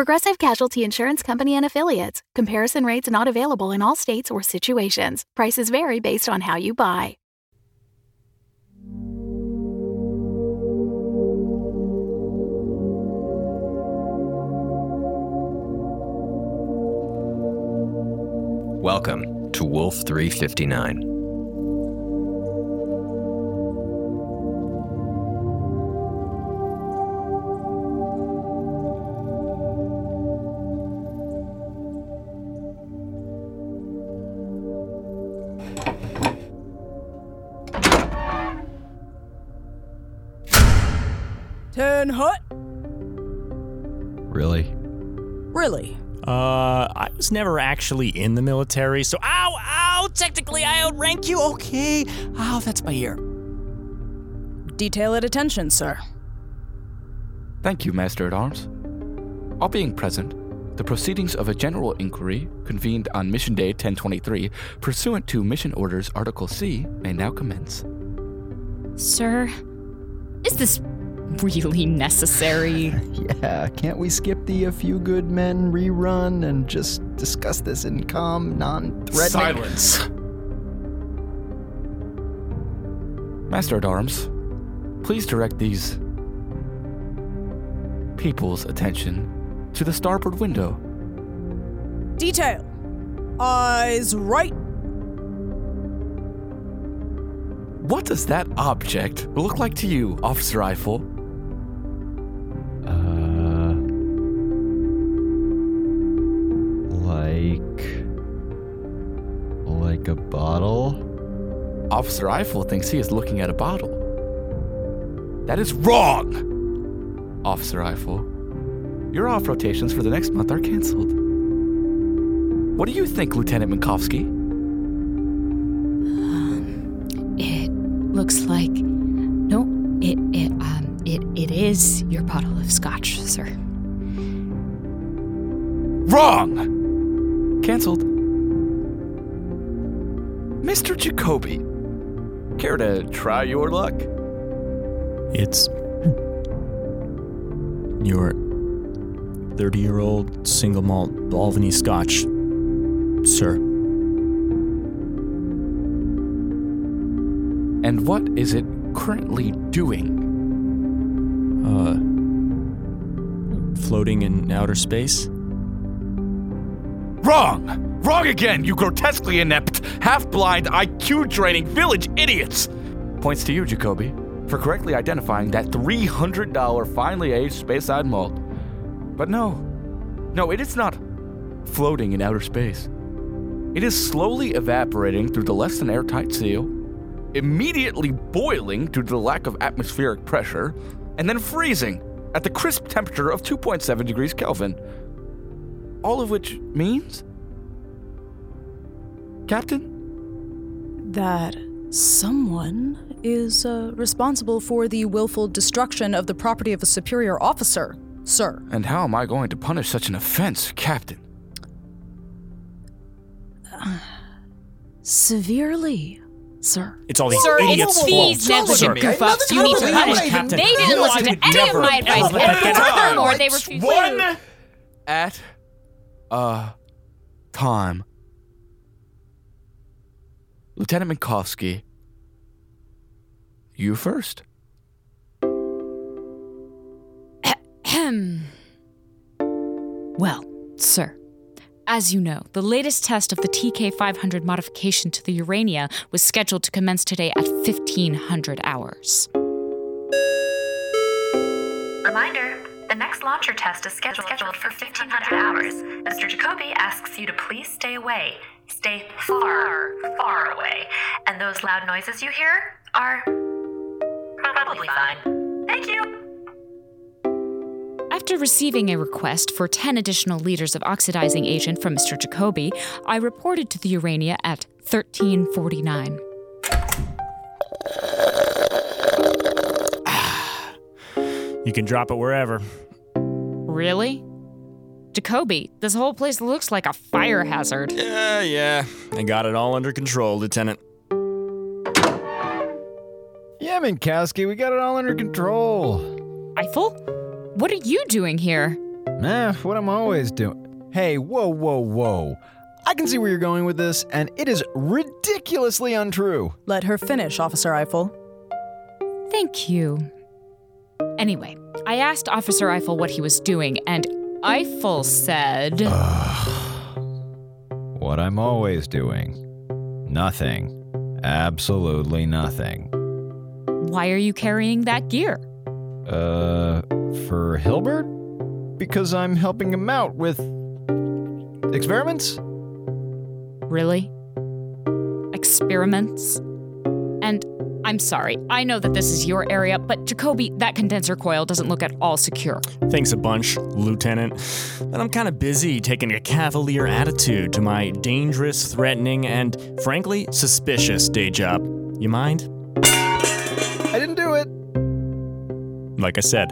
Progressive Casualty Insurance Company and Affiliates. Comparison rates not available in all states or situations. Prices vary based on how you buy. Welcome to Wolf 359. Ten hut? Really? Really? Uh, I was never actually in the military, so ow, ow, technically I outrank you, okay. Ow, that's my ear. Detail at attention, sir. Thank you, Master at Arms. All being present, the proceedings of a general inquiry convened on Mission Day 1023, pursuant to Mission Orders Article C, may now commence. Sir, is this really necessary? Yeah, can't we skip the A Few Good Men rerun and just discuss this in calm, non threatening? Silence! Master at Arms, please direct these people's attention to the starboard window. Detail. Eyes right. What does that object look like to you, Officer Eiffel? Officer Eiffel thinks he is looking at a bottle. That is wrong! Officer Eiffel, your off rotations for the next month are canceled. What do you think, Lieutenant Minkowski? It looks like no, it it um it it is your bottle of scotch, sir. Wrong! Canceled. Mr. Jacobi, care to try your luck? It's your 30 year old single malt Albany scotch, sir. And what is it currently doing? Uh, floating in outer space? Wrong! Again, you grotesquely inept, half blind, IQ draining village idiots! Points to you, Jacobi, for correctly identifying that $300 finely aged Speyside malt. But no, no, it is not floating in outer space. It is slowly evaporating through the less than airtight seal, immediately boiling due to the lack of atmospheric pressure, and then freezing at the crisp temperature of 2.7 degrees Kelvin. All of which means. Captain? That someone is uh, responsible for the willful destruction of the property of a superior officer, sir. And how am I going to punish such an offense, Captain? Severely, sir. It's all these Sir, idiots' it's these fault. Sir, negligent goof ups you need to punish. Captain. They didn't No, listen to would any of my advice. ever And furthermore, they refused. One at a time. Lieutenant Minkowski, you first. Well, sir, as you know, the latest test of the TK 500 modification to the Urania was scheduled to commence today at 1500 hours. Reminder the next launcher test is scheduled, scheduled for 1500 hours. Mr. Jacobi asks you to please stay away. Stay far, far away. And those loud noises you hear are probably fine. Thank you. After receiving a request for 10 additional liters of oxidizing agent from Mr. Jacobi, I reported to the Urania at 1349. You can drop it wherever. Really? Jacobi, this whole place looks like a fire hazard. Yeah, yeah. I got it all under control, Lieutenant. Yeah, Minkowski, we got it all under control. Eiffel? What are you doing here? Nah, what I'm always doing. Hey, whoa, whoa, whoa. I can see where you're going with this, and it is ridiculously untrue. Let her finish, Officer Eiffel. Thank you. Anyway, I asked Officer Eiffel what he was doing, and Eiffel said. What I'm always doing. Nothing. Absolutely nothing. Why are you carrying that gear? Uh, for Hilbert? Because I'm helping him out with experiments? Really? Experiments? And I'm sorry, I know that this is your area, but Jacobi, that condenser coil doesn't look at all secure. Thanks a bunch, Lieutenant. But I'm kind of busy taking a cavalier attitude to my dangerous, threatening, and frankly, suspicious day job. You mind? I didn't do it. Like I said,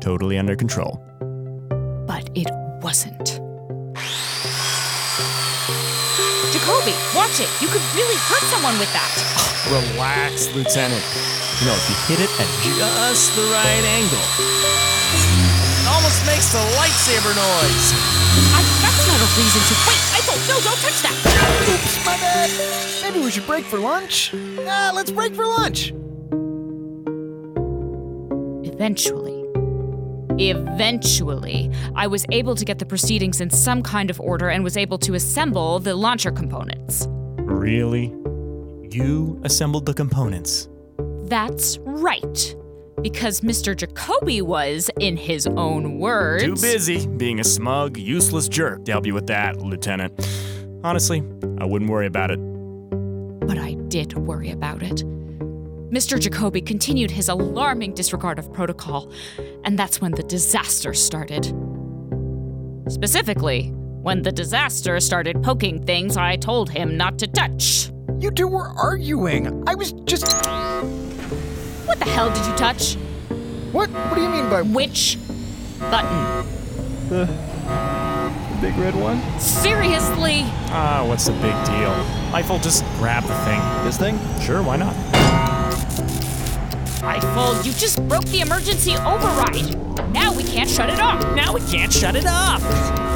totally under control. But it wasn't. Jacobi, watch it! You could really hurt someone with that! Relax, Lieutenant. You know, if you hit it at just the right angle, it almost makes the lightsaber noise. I, that's not a reason to. Wait, Eiffel, no, don't touch that! Oops, my bad. Maybe we should break for lunch? Ah, let's break for lunch. Eventually, eventually, I was able to get the proceedings in some kind of order and was able to assemble the launcher components. Really? You assembled the components. That's right. Because Mr. Jacobi was, in his own words, Too busy being a smug, useless jerk to help you with that, Lieutenant. Honestly, I wouldn't worry about it. But I did worry about it. Mr. Jacobi continued his alarming disregard of protocol, and that's when the disaster started. Specifically, when the disaster started poking things I told him not to touch. You two were arguing. I was just. What the hell did you touch? What? What do you mean by Which button? the big red one? Seriously? Ah, what's the big deal? Eiffel, just grab the thing. This thing? Sure, why not? Eiffel, you just broke the emergency override. Now we can't shut it off. Now we can't shut it off.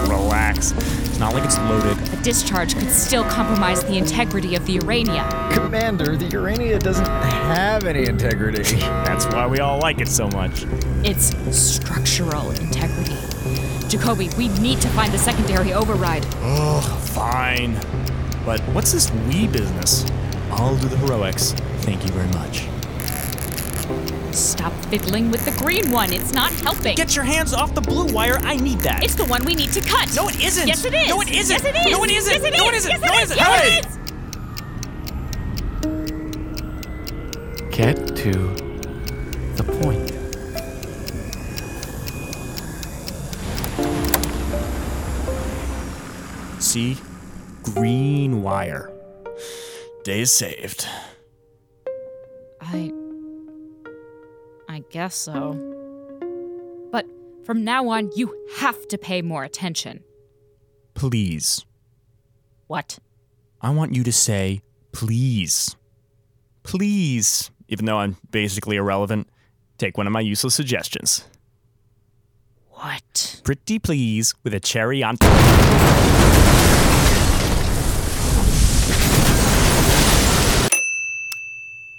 Relax. It's not like it's loaded. A discharge could still compromise the integrity of the Urania. Commander, the Urania doesn't have any integrity. That's why we all like it so much. It's structural integrity. Jacobi, we need to find the secondary override. Oh, fine. But what's this we business? I'll do the heroics. Thank you very much. Stop fiddling with the green one. It's not helping. Get your hands off the blue wire. I need that. it's the one we need to cut. no, it isn't. Yes, it is. No, it isn't. Yes, it is. No, it isn't. Yes, it no, it isn't. Yes, no, it it is. isn't. Yes, Hey! it is. Get to the point. See? Green wire. Days saved. I. I guess so. But from now on, you have to pay more attention. Please. What? I want you to say, please. Please. Even though I'm basically irrelevant, take one of my useless suggestions. What? Pretty please with a cherry on top.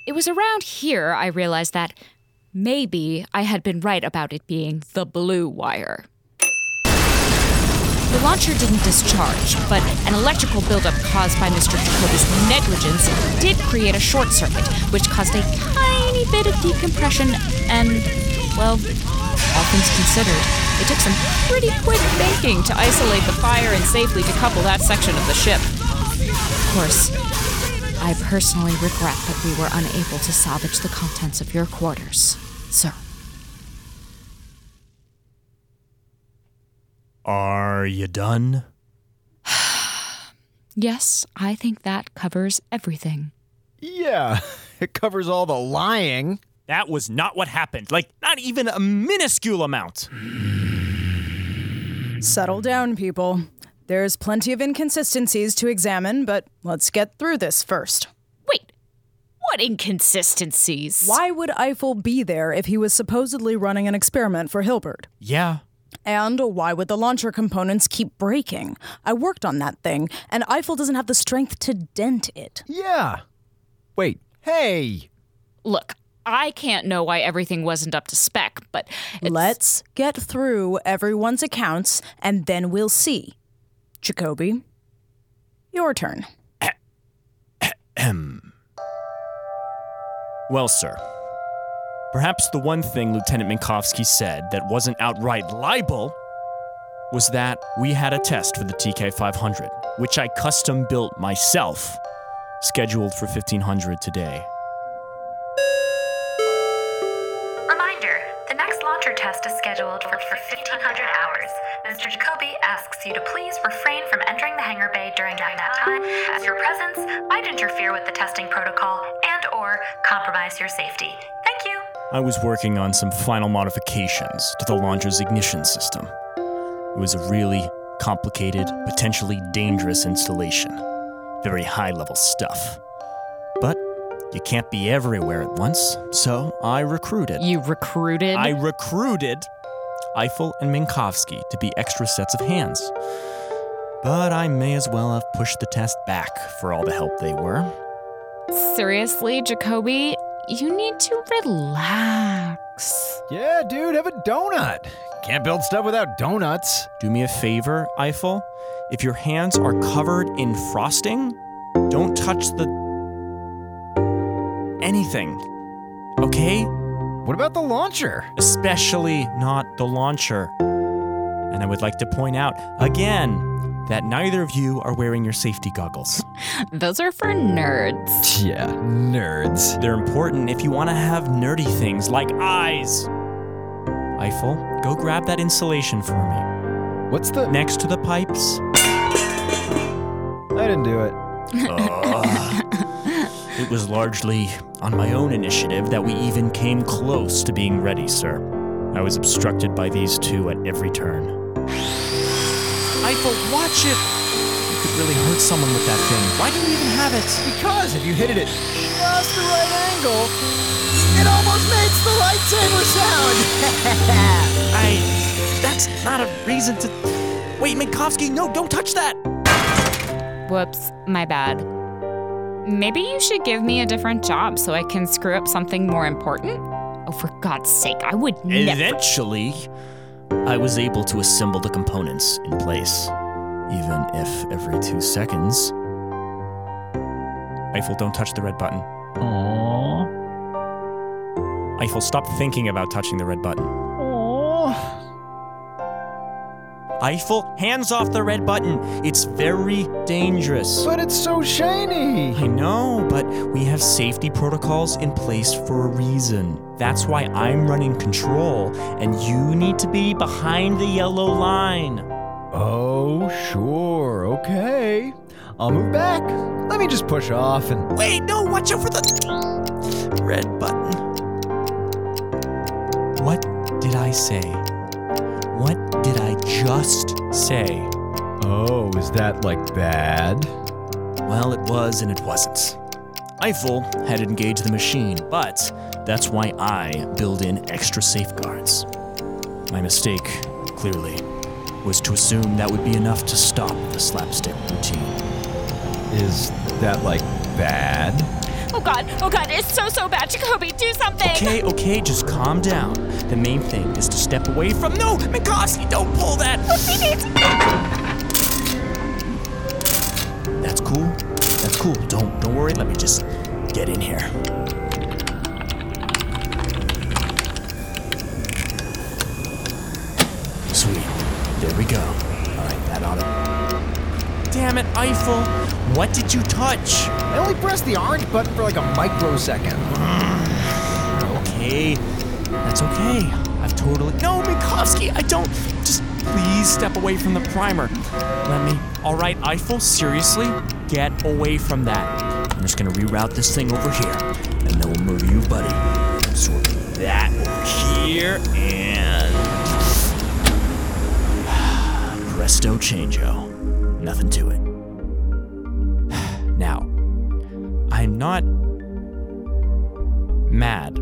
It was around here I realized that maybe I had been right about it being the blue wire. The launcher didn't discharge, but an electrical buildup caused by Mr. Jacobi's negligence did create a short circuit, which caused a tiny bit of decompression and, well, all things considered, it took some pretty quick thinking to isolate the fire and safely decouple that section of the ship. Of course, I personally regret that we were unable to salvage the contents of your quarters, sir. Are you done? Yes, I think that covers everything. Yeah, it covers all the lying. That was not what happened. Like, not even a minuscule amount. Settle down, people. There's plenty of inconsistencies to examine, but let's get through this first. Wait, what inconsistencies? Why would Eiffel be there if he was supposedly running an experiment for Hilbert? Yeah. And why would the launcher components keep breaking? I worked on that thing, and Eiffel doesn't have the strength to dent it. Yeah. Wait, hey. Look, I can't know why everything wasn't up to spec, but it's- Let's get through everyone's accounts, and then we'll see. Jacobi, your turn. Well, sir. Perhaps the one thing Lieutenant Minkowski said that wasn't outright libel was that we had a test for the TK 500, which I custom built myself, scheduled for 1500 today. Reminder the next launcher test is scheduled for, for 1500 hours. Mr. Jacobi asks you to please refrain from entering the hangar bay during that time, as your presence might interfere with the testing protocol and or compromise your safety. Thank you. I was working on some final modifications to the launcher's ignition system. It was a really complicated, potentially dangerous installation. Very high level stuff. But you can't be everywhere at once, so I recruited. you recruited. I recruited Eiffel and Minkowski to be extra sets of hands. But I may as well have pushed the test back for all the help they were. Seriously, Jacobi, you need to relax. Yeah, dude, have a donut. Can't build stuff without donuts. Do me a favor, Eiffel. If your hands are covered in frosting, don't touch the. anything. Okay? What about the launcher? Especially not the launcher. And I would like to point out again that neither of you are wearing your safety goggles. Those are for nerds. Yeah, nerds. They're important if you want to have nerdy things like eyes. Eiffel, go grab that insulation for me. What's the. Next to the pipes. I didn't do it. It was largely on my own initiative that we even came close to being ready, sir. I was obstructed by these two at every turn. Eiffel, watch it! You could really hurt someone with that thing. Why do you even have it? Because if you hit it at just the right angle, it almost makes the lightsaber sound. I. That's not a reason to. Wait, Minkowski, no, don't touch that! Whoops, my bad. Maybe you should give me a different job so I can screw up something more important? Oh, for God's sake, I would never. Eventually, I was able to assemble the components in place, even if every two seconds. Eiffel, don't touch the red button. Aww. Eiffel, stop thinking about touching the red button. Aww. Eiffel, hands off the red button. It's very dangerous. But it's so shiny. I know, but we have safety protocols in place for a reason. That's why I'm running control, and you need to be behind the yellow line. Oh, sure. Okay. I'll move back. Let me just push off and. Wait, no, watch out for the red button. What did I say? What did I just say? Oh, is that like bad? Well, it was and it wasn't. Eiffel had engaged the machine, but that's why I build in extra safeguards. My mistake, clearly, was to assume that would be enough to stop the slapstick routine. Is that like bad? Oh God, oh God, it's so, so bad. Jacobi, do something! Okay, okay, just calm down. The main thing is to step away from. No, Minkowski, don't pull that! That's cool. That's cool. Don't don't worry. Let me just get in here. Sweet. There we go. All right, that ought to. Damn it, Eiffel! What did you touch? I only pressed the orange button for like a microsecond. Okay, that's okay. I've totally. No, Minkowski, I don't. Just please step away from the primer. Let me. All right, Eiffel, seriously, get away from that. I'm just gonna reroute this thing over here, and then we'll move you, buddy. Sort that over here, and presto changeo. Nothing to it. Not mad.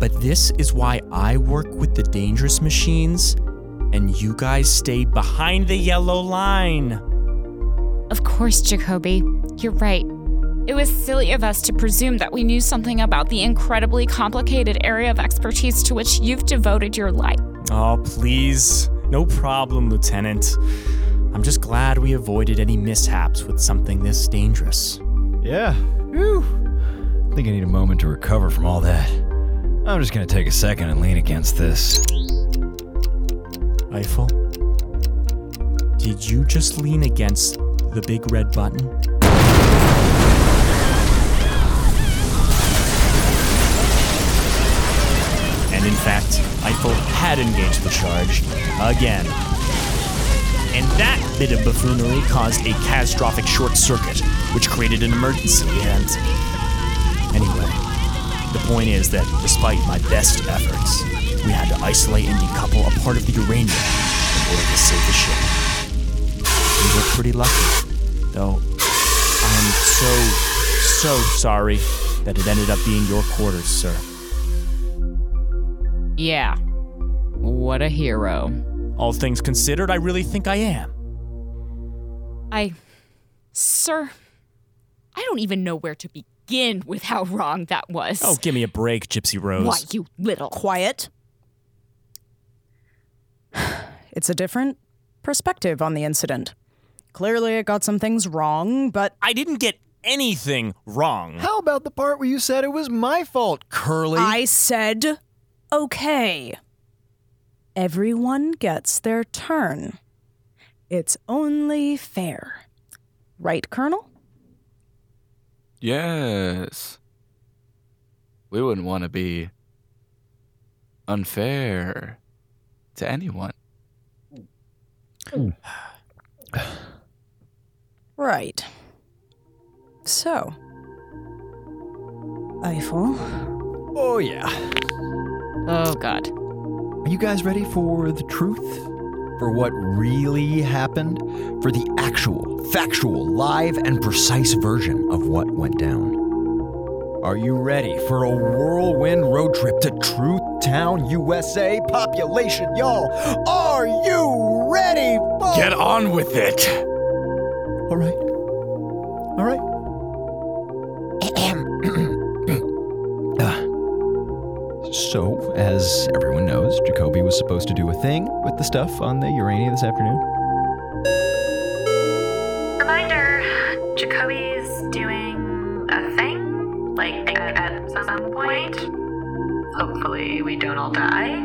But this is why I work with the dangerous machines and you guys stay behind the yellow line. Of course, Jacobi. You're right. It was silly of us to presume that we knew something about the incredibly complicated area of expertise to which you've devoted your life. Oh, please. No problem, Lieutenant. I'm just glad we avoided any mishaps with something this dangerous. Yeah. Whew. I think I need a moment to recover from all that. I'm just gonna take a second and lean against this. Eiffel, did you just lean against the big red button? And in fact, Eiffel had engaged the charge again. And that bit of buffoonery caused a catastrophic short circuit, which created an emergency. And anyway, the point is that despite my best efforts, we had to isolate and decouple a part of the Urania in order to save the ship. We were pretty lucky, though I'm so, so sorry that it ended up being your quarters, sir. Yeah. What a hero. All things considered, I really think I am. I. Sir, I don't even know where to begin with how wrong that was. Oh, give me a break, Gypsy Rose. Why, you little. Quiet. It's a different perspective on the incident. Clearly, it got some things wrong, but I didn't get anything wrong. How about the part where you said it was my fault, Curly? I said okay. Everyone gets their turn. It's only fair. Right, Colonel? Yes. We wouldn't want to be unfair to anyone. Right. So, Eiffel, oh, yeah. Oh, God. Are you guys ready for the truth? For what really happened? For the actual, factual, live, and precise version of what went down? Are you ready for a whirlwind road trip to Truth Town, USA? Population, y'all, are you ready for Get on with it. All right. All right. As everyone knows, Jacobi was supposed to do a thing with the stuff on the Urania this afternoon. Reminder Jacobi's doing a thing, like at some point. Hopefully, we don't all die.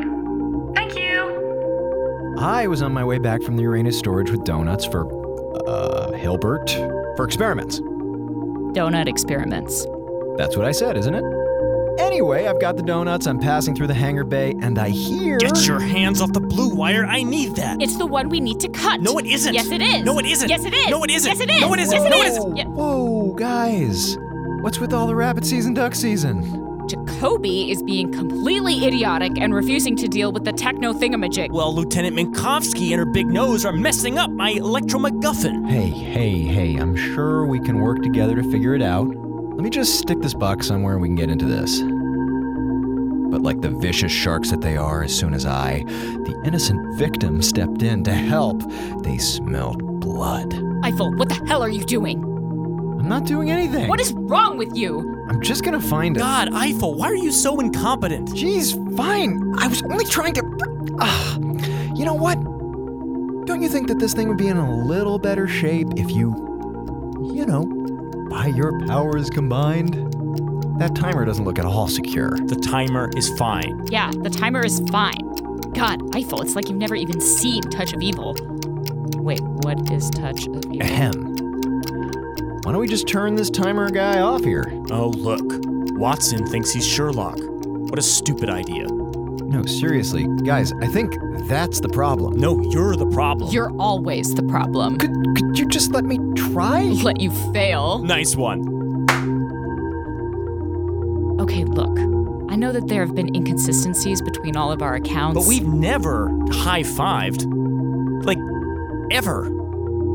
Thank you. I was on my way back from the Uranus storage with donuts for, uh, Hilbert for experiments. Donut experiments. That's what I said, isn't it? Anyway, I've got the donuts. I'm passing through the hangar bay, and I hear. Get your hands off the blue wire. I need that. It's the one we need to cut. No, it isn't. Yes, it is. No, it isn't. Yes, it is. No, it isn't. Yes, it is. No, it isn't. Yes, it No, it is. isn't. Yeah. Whoa, guys! What's with all the rabbit season, duck season? Jacobi is being completely idiotic and refusing to deal with the techno thingamajig. Well, Lieutenant Minkowski and her big nose are messing up my electro MacGuffin. Hey, hey, hey! I'm sure we can work together to figure it out. Let me just stick this box somewhere and we can get into this. But like the vicious sharks that they are, as soon as I, the innocent victim, stepped in to help, they smelled blood. Eiffel, what the hell are you doing? I'm not doing anything. What is wrong with you? I'm just gonna find it. God, Eiffel, why are you so incompetent? Jeez, fine. I was only trying to. Ah, you know what? Don't you think that this thing would be in a little better shape if you, you know, by your powers combined? That timer doesn't look at all secure. The timer is fine. Yeah, the timer is fine. God, Eiffel, it's like you've never even seen Touch of Evil. Wait, what is Touch of Evil? Ahem. Why don't we just turn this timer guy off here? Oh, look. Watson thinks he's Sherlock. What a stupid idea. No, seriously, guys, I think that's the problem. No, you're the problem. You're always the problem. Could, could you just let me try? Let you fail. Nice one. Okay, look. I know that there have been inconsistencies between all of our accounts. But we've never high fived. Like, ever.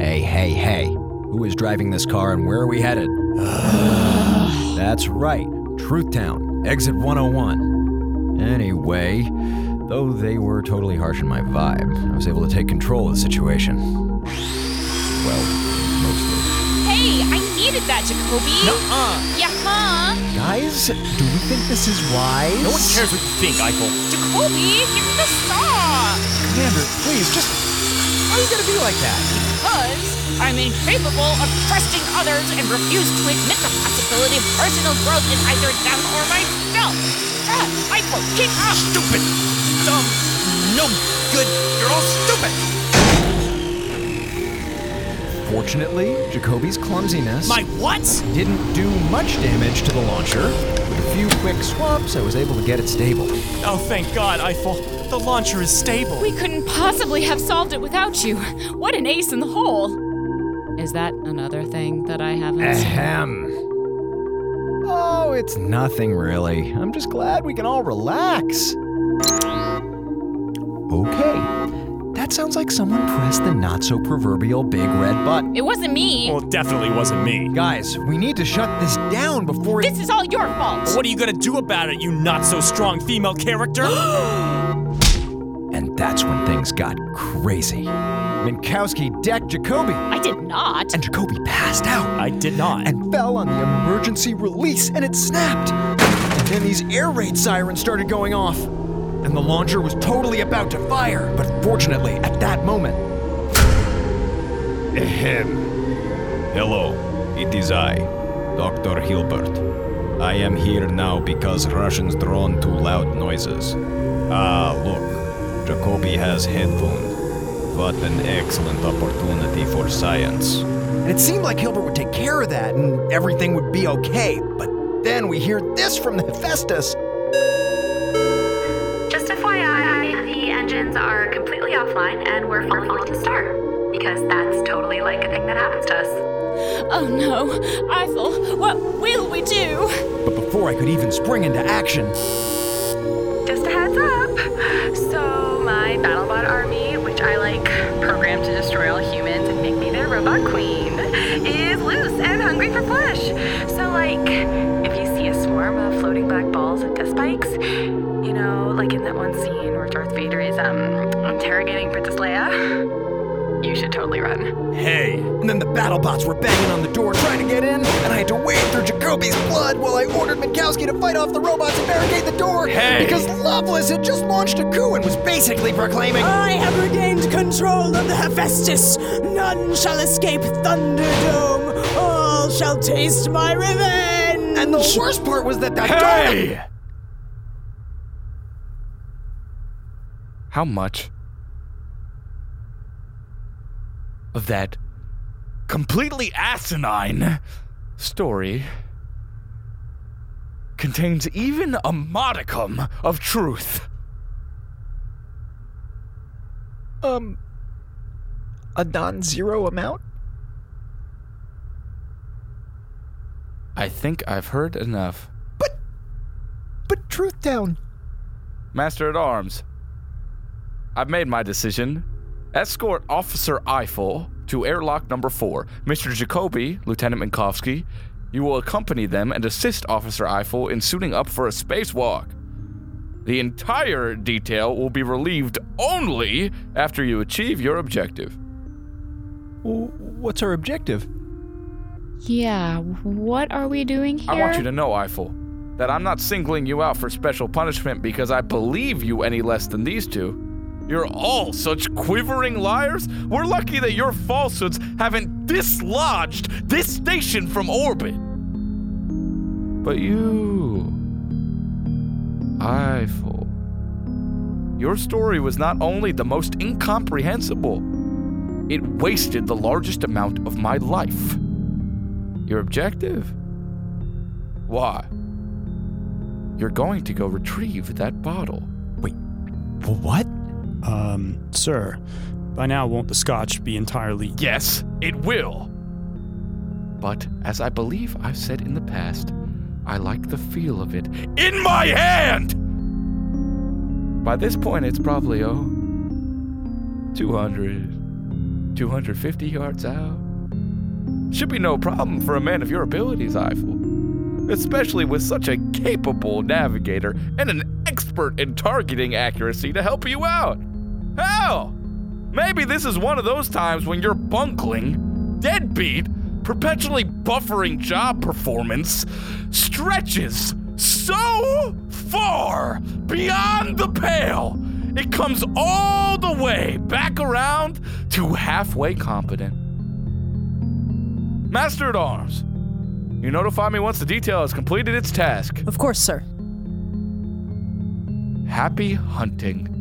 Hey, hey, hey. Who is driving this car and where are we headed? That's right, Truth Town, exit 101. Anyway, though they were totally harsh in my vibe, I was able to take control of the situation. Well, mostly. Hey, I needed that, Jacobi. Nuh-uh. Yeah, huh? Guys, do we think this is wise? No one cares what you think, Eiffel. Jacobi, give me the saw. Commander, please, just. Why are you gonna be like that? Because I'm incapable of trusting others and refuse to admit the possibility of personal growth in either them or myself. Ah, Eiffel, keep up. Stupid, dumb, no good. You're all stupid. Fortunately, Jacobi's clumsiness My what? didn't do much damage to the launcher. With a few quick swaps, I was able to get it stable. Oh, thank God, Eiffel. The launcher is stable. We couldn't possibly have solved it without you. What an ace in the hole. Is that another thing that I haven't seen? Ahem. Oh, it's nothing really. I'm just glad we can all relax. Okay. That sounds like someone pressed the not so proverbial big red button. It wasn't me. Well, it definitely wasn't me. Guys, we need to shut this down before it. This is all your fault. What are you gonna do about it, you not so strong female character? And that's when things got crazy. Minkowski decked Jacobi, I did not. and Jacobi passed out. I did not. and fell on the emergency release and it snapped. And then these air raid sirens started going off. And the launcher was totally about to fire, but fortunately, at that moment. Ahem. Hello, it is I, Dr. Hilbert. I am here now because Russians drawn to loud noises. Ah, look, Jacobi has headphone. What an excellent opportunity for science. And it seemed like Hilbert would take care of that and everything would be okay. But then we hear this from the Hephaestus. Just FYI, the engines are completely offline and we're falling to start. Because that's totally like a thing that happens to us. Oh no. Eiffel, what will we do? But before I could even spring into action, which I like programmed to destroy all humans and make me their robot queen, is loose and hungry for flesh. So like, if you see a swarm of floating black balls and death spikes, you know, like in that one scene where Darth Vader is um interrogating Princess Leia, you should totally run. Hey, and then the battle bots were banging on the door trying to get in, and I had to wade through Jacobi's blood while I ordered Minkowski to fight off the robots and barricade the door. Hey! Because Lovelace had just launched a coup and was basically proclaiming. I have regained control of the Hephaestus. None shall escape Thunderdome. All shall taste my revenge. And the worst part was that that Hey! How much of that completely asinine story contains even a modicum of truth? Um, a non-zero amount. I think I've heard enough. But but Truth down. Master at Arms, I've made my decision. Escort Officer Eiffel to airlock number four. Mr. Jacobi, Lieutenant Minkowski, you will accompany them and assist Officer Eiffel in suiting up for a spacewalk. The entire detail will be relieved only after you achieve your objective. What's our objective? Yeah, what are we doing here? I want you to know, Eiffel, that I'm not singling you out for special punishment because I believe you any less than these two. You're all such quivering liars. We're lucky that your falsehoods haven't dislodged this station from orbit. But you, Eiffel, your story was not only the most incomprehensible, it wasted the largest amount of my life. Your objective? Why? You're going to go retrieve that bottle. Wait, What? Um, sir, by now won't the scotch be entirely. Yes, it will. But as I believe I've said in the past, I like the feel of it in my hand! By this point, it's probably, oh, 200, 250 yards out. Should be no problem for a man of your abilities, Eiffel. Especially with such a capable navigator and an expert in targeting accuracy to help you out. Hell, maybe this is one of those times when your bunkling, deadbeat, perpetually buffering job performance stretches so far beyond the pale, it comes all the way back around to halfway competent. Master at Arms, you notify me once the detail has completed its task. Of course, sir. Happy hunting.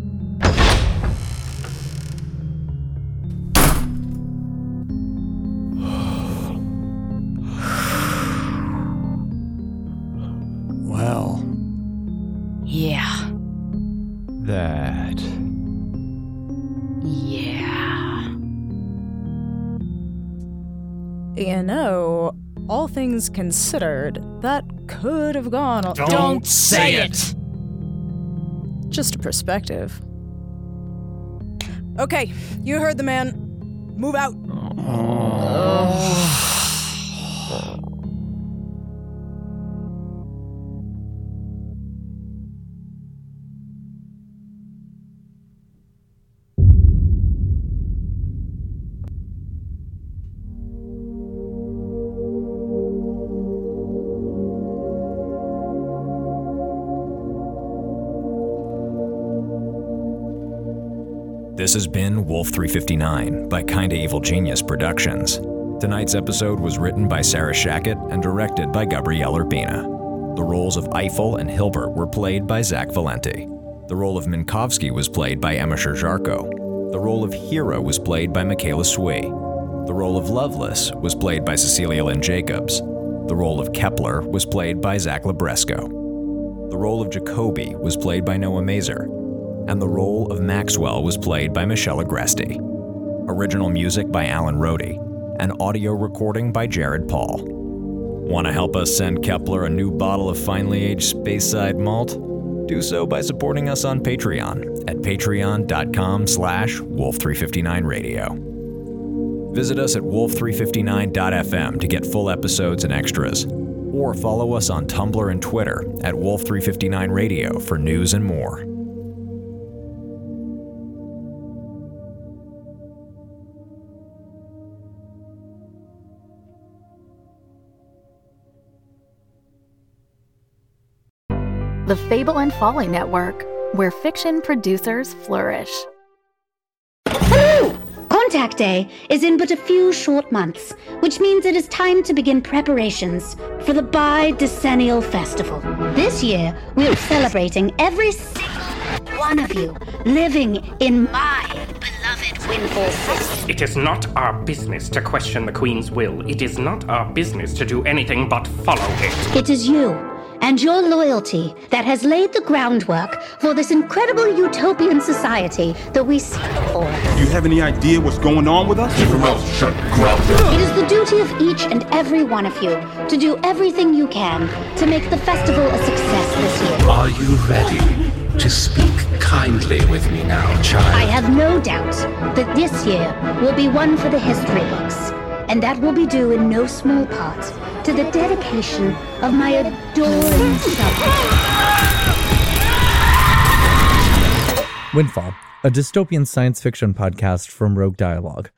Things considered, that could have gone. a- Don't say it. Just a perspective. Okay, you heard the man. Move out. Oh. This has been Wolf 359 by Kinda Evil Genius Productions. Tonight's episode was written by Sarah Shachat and directed by Gabrielle Urbina. The roles of Eiffel and Hilbert were played by Zach Valenti. The role of Minkowski was played by Emma Sherr-Ziarko. The role of Hera was played by Michaela Swee. The role of Lovelace was played by Cecilia Lynn Jacobs. The role of Kepler was played by Zach Libresco. The role of Jacobi was played by Noah Masur and the role of Maxwell was played by Michelle Agresti. Original music by Alan Rohde, and audio recording by Jared Paul. Want to help us send Kepler a new bottle of finely aged Speyside malt? Do so by supporting us on Patreon at patreon.com slash wolf359radio. Visit us at wolf359.fm to get full episodes and extras, or follow us on Tumblr and Twitter at wolf359radio for news and more. The Fable and Folly Network, where fiction producers flourish. Hello! Contact Day is in but a few short months, which means it is time to begin preparations for the Bi Decennial Festival. This year, we're celebrating every single one of you living in my beloved Windfall City. It is not our business to question the Queen's will. It is not our business to do anything but follow it. It is you and your loyalty that has laid the groundwork for this incredible utopian society that we seek for. Do you have any idea what's going on with us? Keep your mouth shut, It is the duty of each and every one of you to do everything you can to make the festival a success this year. Are you ready to speak kindly with me now, child? I have no doubt that this year will be one for the history books, and that will be due in no small part to the dedication of my adoring subjects. Windfall, a dystopian science fiction podcast from Rogue Dialogue.